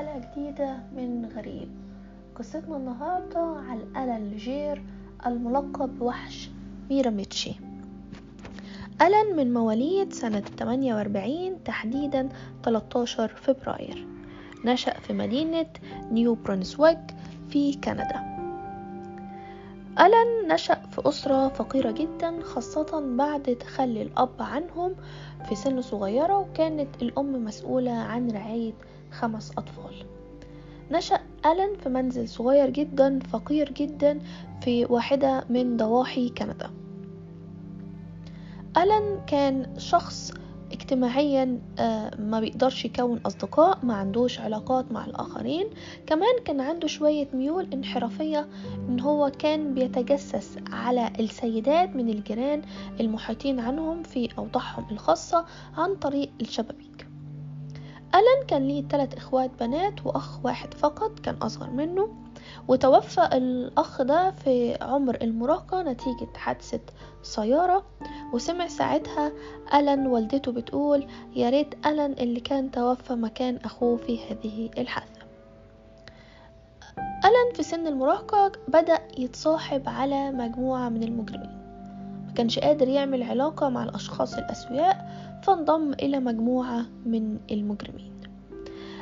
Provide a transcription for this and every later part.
حلقة جديدة من غريب. قصتنا النهاردة على ألان لجير الملقب بوحش ميراميتشي. ألان من مواليد سنة 48 تحديدا 13 فبراير. نشأ في مدينة نيو برونسويك في كندا. ألان نشأ في أسرة فقيرة جدا خاصة بعد تخلي الأب عنهم في سن صغيرة وكانت الأم مسؤولة عن رعاية خمس أطفال. نشأ ألان في منزل صغير جدا فقير جدا في واحدة من ضواحي كندا. ألان كان شخص اجتماعيا ما بيقدرش يكون أصدقاء ما عندوش علاقات مع الآخرين. كمان كان عنده شوية ميول انحرافية إن هو كان بيتجسس على السيدات من الجيران المحيطين عنهم في أوضاعهم الخاصة عن طريق الشبابيك. ألان كان ليه ثلاث إخوات بنات وأخ واحد فقط كان أصغر منه. وتوفى الأخ ده في عمر المراهقة نتيجة حادثة سيارة. وسمع ساعتها ألان والدته بتقول يا ريت ألان اللي كان توفى مكان أخوه في هذه الحادثة. ألان في سن المراهقة بدأ يتصاحب على مجموعة من المجرمين. مكانش قادر يعمل علاقة مع الأشخاص الأسوياء فانضم إلى مجموعة من المجرمين.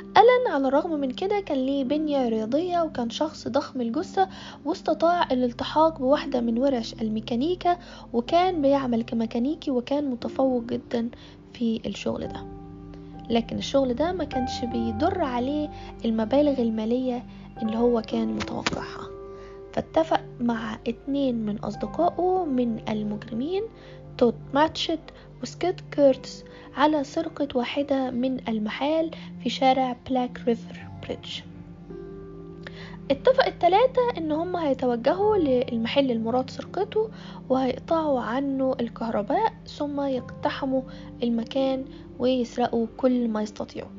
ألان على الرغم من كده كان ليه بنية رياضية وكان شخص ضخم الجثة واستطاع الالتحاق بواحدة من ورش الميكانيكا وكان بيعمل كميكانيكي وكان متفوق جدا في الشغل ده. لكن الشغل ده ما كانش بيضر عليه المبالغ المالية اللي هو كان متوقعها. فاتفق مع اتنين من أصدقائه من المجرمين تود ماتشت وسكيت كيرتس على سرقة واحدة من المحال في شارع بلاك ريفر بريدج. اتفق التلاتة إن هم هيتوجهوا للمحل المراد سرقته وهيقطعوا عنه الكهرباء ثم يقتحموا المكان ويسرقوا كل ما يستطيعوا.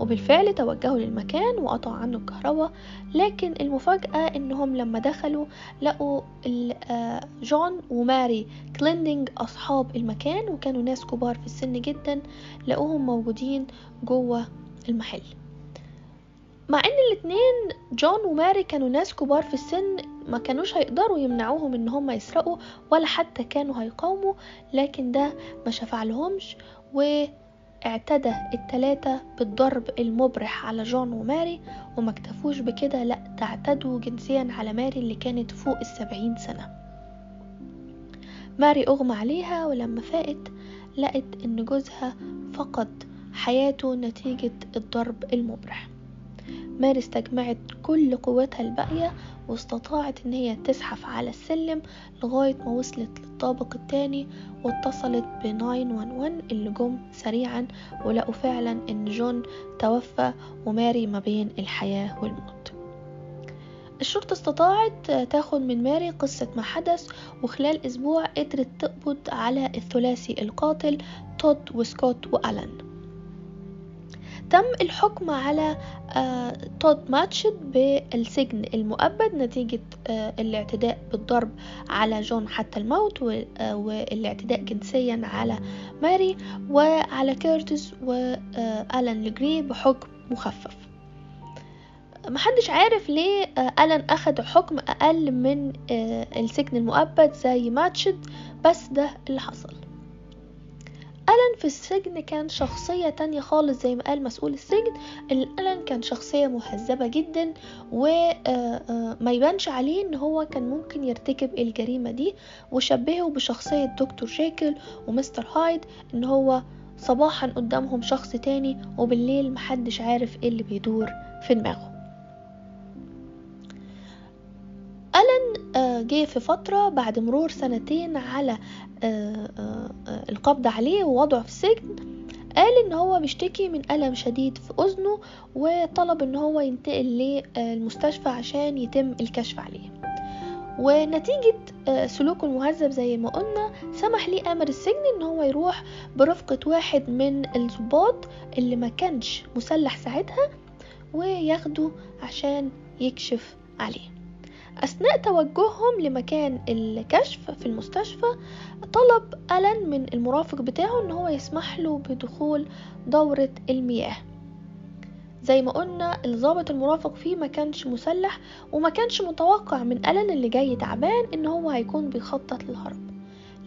وبالفعل توجهوا للمكان وقطعوا عنه الكهرباء لكن المفاجأة إنهم لما دخلوا لقوا جون وماري كليندنج أصحاب المكان وكانوا ناس كبار في السن جدا لقوهم موجودين جوه المحل. مع إن الاتنين جون وماري كانوا ناس كبار في السن ما كانوش هيقدروا يمنعوهم إن هم يسرقوا ولا حتى كانوا هيقاوموا لكن ده ما شفعلهمش و اعتدى التلاتة بالضرب المبرح على جون وماري وما اكتفوش بكده لا تعتدوا جنسيا على ماري اللي كانت فوق السبعين سنة. ماري أغمى عليها ولما فاقت لقت إن جوزها فقد حياته نتيجة الضرب المبرح. ماري استجمعت كل قوتها الباقية واستطاعت إن هي تزحف على السلم لغاية ما وصلت للطابق التاني واتصلت ب 911 اللي جم سريعا ولقوا فعلا إن جون توفى وماري ما بين الحياة والموت. الشرطة استطاعت تاخد من ماري قصة ما حدث وخلال أسبوع قدرت تقبض على الثلاثي القاتل تود وسكوت وألان. تم الحكم على تود ماتشد بالسجن المؤبد نتيجة الاعتداء بالضرب على جون حتى الموت والاعتداء جنسيا على ماري وعلى كيرتس وألان لجري بحكم مخفف. محدش عارف ليه ألان أخد حكم أقل من السجن المؤبد زي ماتشد بس ده اللي حصل. ألان في السجن كان شخصية تانية خالص زي ما قال مسؤول السجن. ألان كان شخصية مهذبة جدا وما يبانش عليه إن هو كان ممكن يرتكب الجريمة دي. وشبهه بشخصية دكتور جيكل ومستر هايد إن هو صباحا قدامهم شخص تاني وبالليل محدش عارف إيه اللي بيدور في دماغه. ألان جه في فترة بعد مرور سنتين على القبض عليه ووضعه في السجن قال إن هو بيشتكي من ألم شديد في أذنه وطلب إن هو ينتقل للمستشفى عشان يتم الكشف عليه. ونتيجة سلوكه المهذب زي ما قلنا سمح ليه أمر السجن إن هو يروح برفقة واحد من الضباط اللي ما كانش مسلح ساعتها وياخده عشان يكشف عليه. أثناء توجههم لمكان الكشف في المستشفى طلب ألان من المرافق بتاعه إن هو يسمح له بدخول دورة المياه. زي ما قلنا الضابط المرافق فيه ما كانش مسلح وما كانش متوقع من ألان اللي جاي تعبان إن هو هيكون بيخطط للهرب.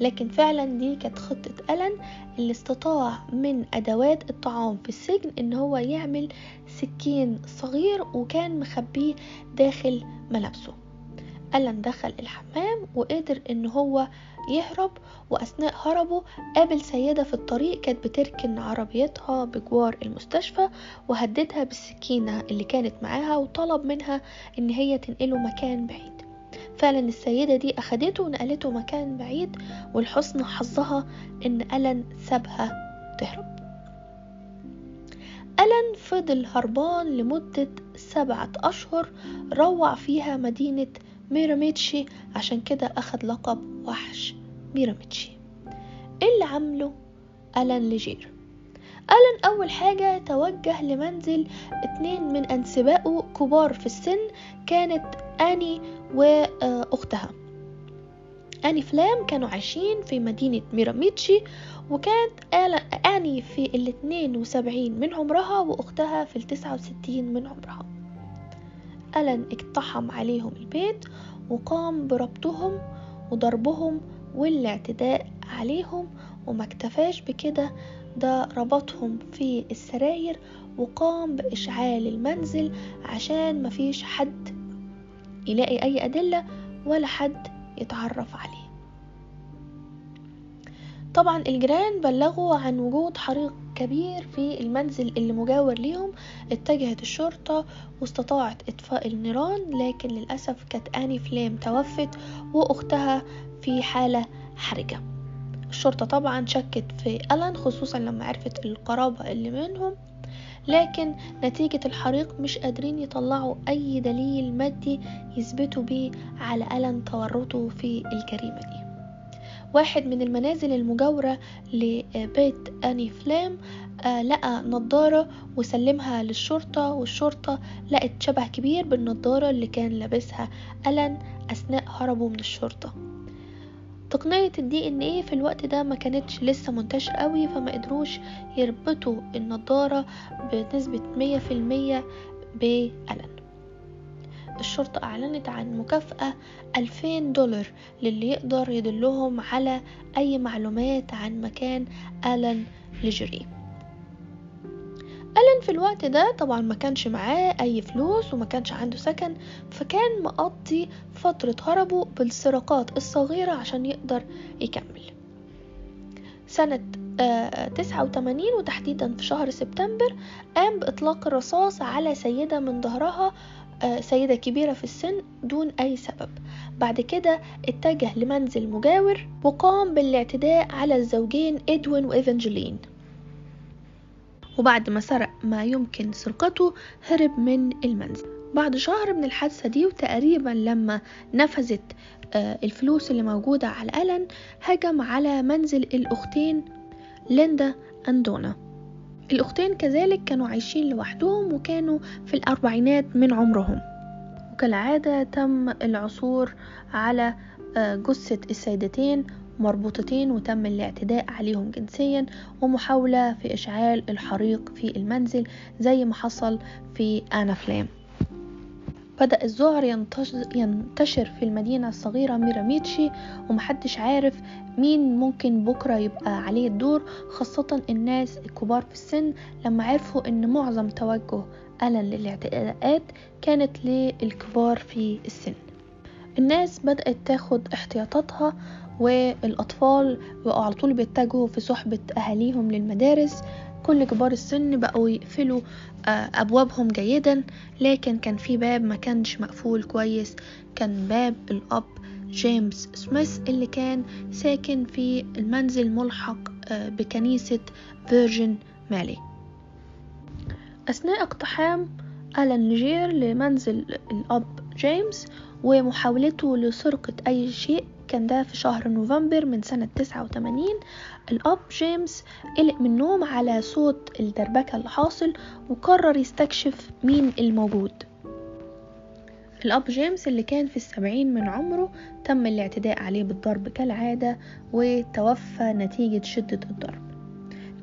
لكن فعلا دي كانت خطة ألان اللي استطاع من أدوات الطعام في السجن إن هو يعمل سكين صغير وكان مخبيه داخل ملابسه. ألان دخل الحمام وقدر إن هو يهرب وأثناء هربه قابل سيدة في الطريق كانت بتركن عربيتها بجوار المستشفى وهددها بالسكينة اللي كانت معاها وطلب منها إن هي تنقله مكان بعيد. فعلا السيدة دي أخدته ونقلته مكان بعيد والحسن حظها إن ألن سابها تهرب. ألن فضل هربان لمدة سبعة أشهر روع فيها مدينة ميراميتشي عشان كده أخد لقب وحش ميراميتشي. إيه اللي عمله؟ ألان ليجير. ألان أول حاجة توجه لمنزل اتنين من أنسبائه كبار في السن كانت أني وأختها. أني فلام كانوا عايشين في مدينة ميراميتشي وكانت أني في الاتنين وسبعين من عمرها وأختها في التسعة وستين من عمرها ألن اقتحم عليهم البيت وقام بربطهم وضربهم والاعتداء عليهم وما اكتفاش بكده. ده ربطهم في السراير وقام بإشعال المنزل عشان مفيش حد يلاقي أي أدلة ولا حد يتعرف عليه. طبعا الجيران بلغوا عن وجود حريق كبير في المنزل اللي مجاور ليهم اتجهت الشرطة واستطاعت إطفاء النيران لكن للأسف كانت آني فليم توفت وأختها في حالة حرجة. الشرطة طبعا شكت في ألان خصوصا لما عرفت القرابة اللي منهم لكن نتيجة الحريق مش قادرين يطلعوا أي دليل مادي يثبتوا بيه على ألن تورطه في الجريمة دي. واحد من المنازل المجاورة لبيت أني فلام آه لقى نظارة وسلمها للشرطة والشرطة لقت شبه كبير بالنظارة اللي كان لابسها ألن أثناء هربه من الشرطة. تقنية الدي إن إيه في الوقت ده ما كانتش لسه منتشر قوي فما قدروش يربطوا النضارة بنسبة مية في المية بألن. الشرطة أعلنت عن مكافأة ألفين دولار للي يقدر يدلهم على أي معلومات عن مكان ألن لجري ألن في الوقت ده طبعا ما كانش معاه أي فلوس وما كانش عنده سكن فكان مقضي فترة هربه بالسرقات الصغيرة عشان يقدر يكمل. سنة تسعة وتمانين وتحديدا في شهر سبتمبر قام بإطلاق الرصاص على سيدة من ظهرها سيدة كبيرة في السن دون أي سبب. بعد كده اتجه لمنزل مجاور وقام بالاعتداء على الزوجين إدوين وإيفانجلين. وبعد ما سرق ما يمكن سرقته هرب من المنزل. بعد شهر من الحادثة دي وتقريبا لما نفذت الفلوس اللي موجودة على ألن هجم على منزل الأختين ليندا أندونا. الأختين كذلك كانوا عايشين لوحدهم وكانوا في الأربعينات من عمرهم. وكالعادة تم العثور على جثة السيدتين مربوطتين وتم الاعتداء عليهم جنسيا ومحاولة في إشعال الحريق في المنزل زي ما حصل في آنا فلام بدأ الذعر ينتشر في المدينة الصغيرة ميراميتشي ومحدش عارف مين ممكن بكرة يبقى عليه الدور خاصة الناس الكبار في السن لما عرفوا إن معظم توجه ألن للاعتداءات كانت للكبار في السن. الناس بدأت تاخد احتياطاتها والأطفال بقوا على طول بيتجهوا في صحبة أهاليهم للمدارس كل كبار السن بقوا يقفلوا أبوابهم جيدا لكن كان في باب ما كانش مقفول كويس. كان باب الأب جيمس سميث اللي كان ساكن في المنزل ملحق بكنيسة فيرجن ماري. أثناء اقتحام ألان ليجير لمنزل الأب جيمس ومحاولته لسرقة أي شيء كان ده في شهر نوفمبر من سنة 89 الأب جيمس قلق من النوم على صوت الدربكة اللي حاصل وقرر يستكشف مين الموجود. الأب جيمس اللي كان في السبعين من عمره تم الاعتداء عليه بالضرب كالعادة وتوفى نتيجة شدة الضرب.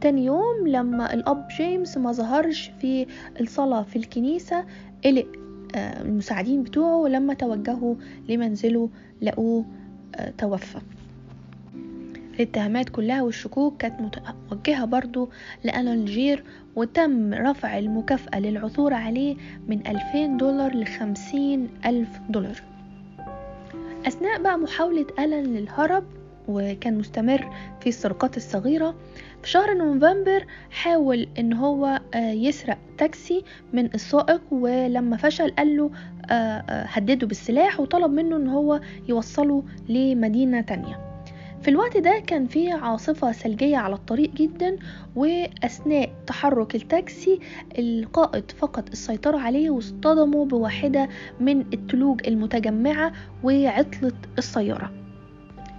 تاني يوم لما الأب جيمس ما ظهرش في الصلاة في الكنيسة قلق آه، المساعدين بتوعه لما توجهوا لمنزله لقوه توفى. الاتهامات كلها والشكوك كانت موجهة برضو لألان جير وتم رفع المكافأة للعثور عليه من 2000 دولار لخمسين ألف دولار. أثناء بقى محاولة ألان للهرب وكان مستمر في السرقات الصغيرة. في شهر نوفمبر حاول إن هو آه، يسرق تاكسي من السائق ولما فشل قال له آه، آه، هدده بالسلاح وطلب منه إن هو يوصله لمدينة تانية. في الوقت ده كان في عاصفة ثلجية على الطريق جدا وأثناء تحرك التاكسي القائد فقد السيطرة عليه واصطدموا بواحدة من التلوج المتجمعة وعطلت السيارة.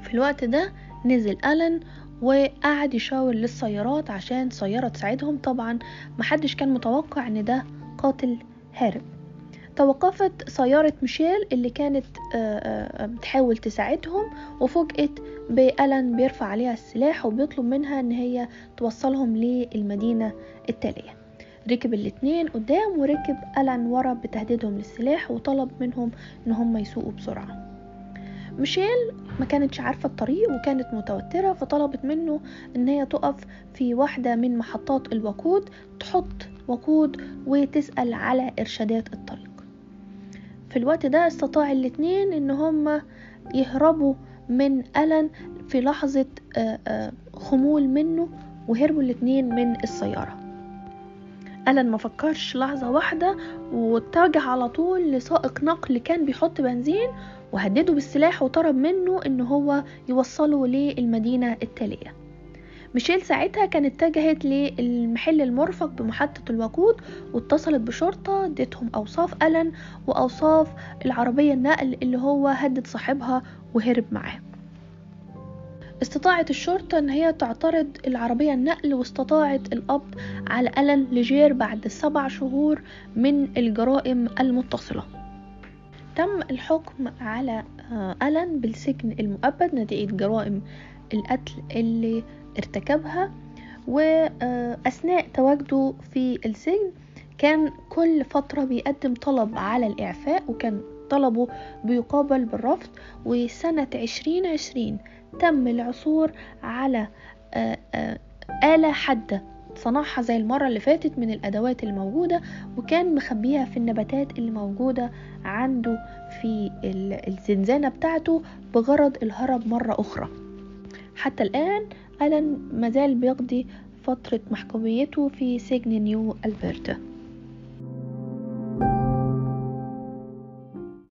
في الوقت ده نزل ألن وقعد يشاور للسيارات عشان سيارة تساعدهم. طبعا محدش كان متوقع إن ده قاتل هارب. توقفت سيارة ميشيل اللي كانت آه، آه، بتحاول تساعدهم وفوجئت بألن بيرفع عليها السلاح وبيطلب منها إن هي توصلهم للمدينة التالية. ركب الاتنين قدام وركب ألن ورا بتهديدهم للسلاح وطلب منهم إن هم يسوقوا بسرعة. ميشيل ما كانتش عارفة الطريق وكانت متوترة فطلبت منه إن هي تقف في واحدة من محطات الوقود تحط وقود وتسأل على إرشادات الطريق. في الوقت ده استطاع الاتنين إن هما يهربوا من ألن في لحظة آه، آه، خمول منه وهربوا الاتنين من السيارة. ألن ما فكرش لحظة واحدة واتجه على طول لسائق نقل كان بيحط بنزين وهدده بالسلاح وطلب منه إن هو يوصله للمدينة التالية. ميشيل ساعتها كانت اتجهت للمحل المرفق بمحطة الوقود واتصلت بشرطة ادتهم أوصاف ألن وأوصاف العربية النقل اللي هو هدد صاحبها وهرب معاه. استطاعت الشرطة إن هي تعترض العربية النقل واستطاعت القبض على ألن لجير بعد سبع شهور من الجرائم المتصلة. تم الحكم على آه، ألن بالسجن المؤبد نتيجة جرائم القتل اللي ارتكبها. وأثناء تواجده في السجن كان كل فترة بيقدم طلب على الإعفاء وكان طلبه بيقابل بالرفض. وسنة عشرين عشرين تم العثور على آه، آه، آلة حادة صنعها زي المرة اللي فاتت من الأدوات الموجودة وكان مخبيها في النباتات اللي موجودة عنده في الزنزانة بتاعته بغرض الهرب مرة أخرى. حتى الآن ألان مازال بيقضي فترة محكوميته في سجن نيو ألبرتا.